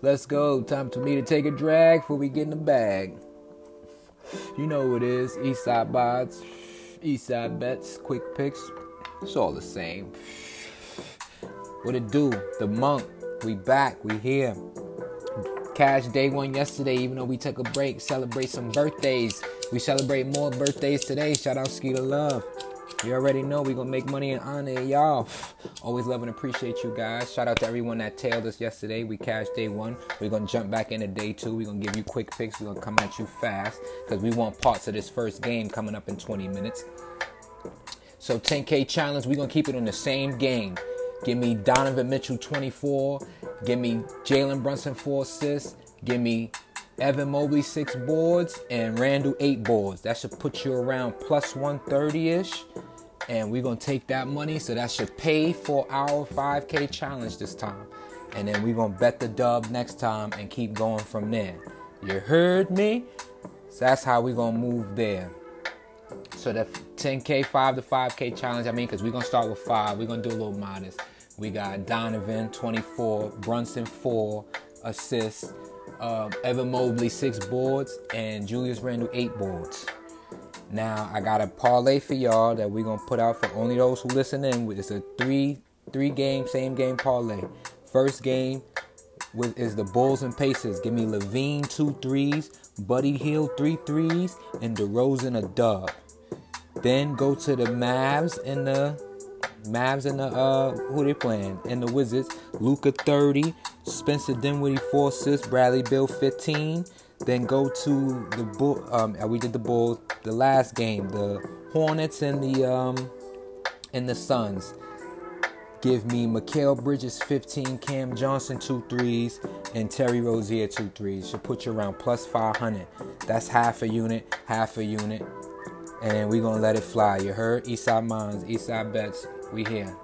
Let's go. Time for me to take a drag before we get in the bag. You know who it is. Eastside Bods, Eastside Bets, Quick Picks. It's all the same. What it do? The monk. We back. We here. Cash day one yesterday, even though we took a break. Celebrate some birthdays. We celebrate more birthdays today. Shout out Skeeter Love. You already know we gonna make money in honor y'all. Always love and appreciate you guys. Shout out to everyone that tailed us yesterday. We cashed day one. We're gonna jump back into day two. We're gonna give you quick picks. We're gonna come at you fast because we want parts of this first game coming up in 20 minutes. So 10K challenge, we're gonna keep it on the same game. Give me Donovan Mitchell 24. Give me Jalen Brunson four assists. Give me Evan Mobley six boards and Randle eight boards. That should put you around plus 130 ish. And we're gonna take that money, so that should pay for our 5K challenge this time. And then we're gonna bet the dub next time and keep going from there. You heard me? So that's how we're gonna move there. So the 10K, 5 to 5K challenge, I mean, because we're gonna start with five, we're gonna do a little modest. We got Donovan 24, Brunson 4 assists, uh, Evan Mobley 6 boards, and Julius Randle 8 boards. Now I got a parlay for y'all that we're gonna put out for only those who listen in. It's a three three game same game parlay. First game with is the Bulls and Pacers. Give me LaVine two threes, Buddy Hield three threes, and DeRozan a dub. Then go to the Mavs and the Mavs and the uh who they playing and the Wizards. Luka 30, Spencer Dinwiddie four assists, Bradley Beal 15. Then go to the bull. Um, we did the bull The last game, the Hornets and the um, and the Suns. Give me Mikal Bridges 15, Cam Johnson two threes, and Terry Rozier two threes. Should put you around plus 500. That's half a unit, half a unit, and we're gonna let it fly. You heard? Eastside Minds, Eastside Bets. We here.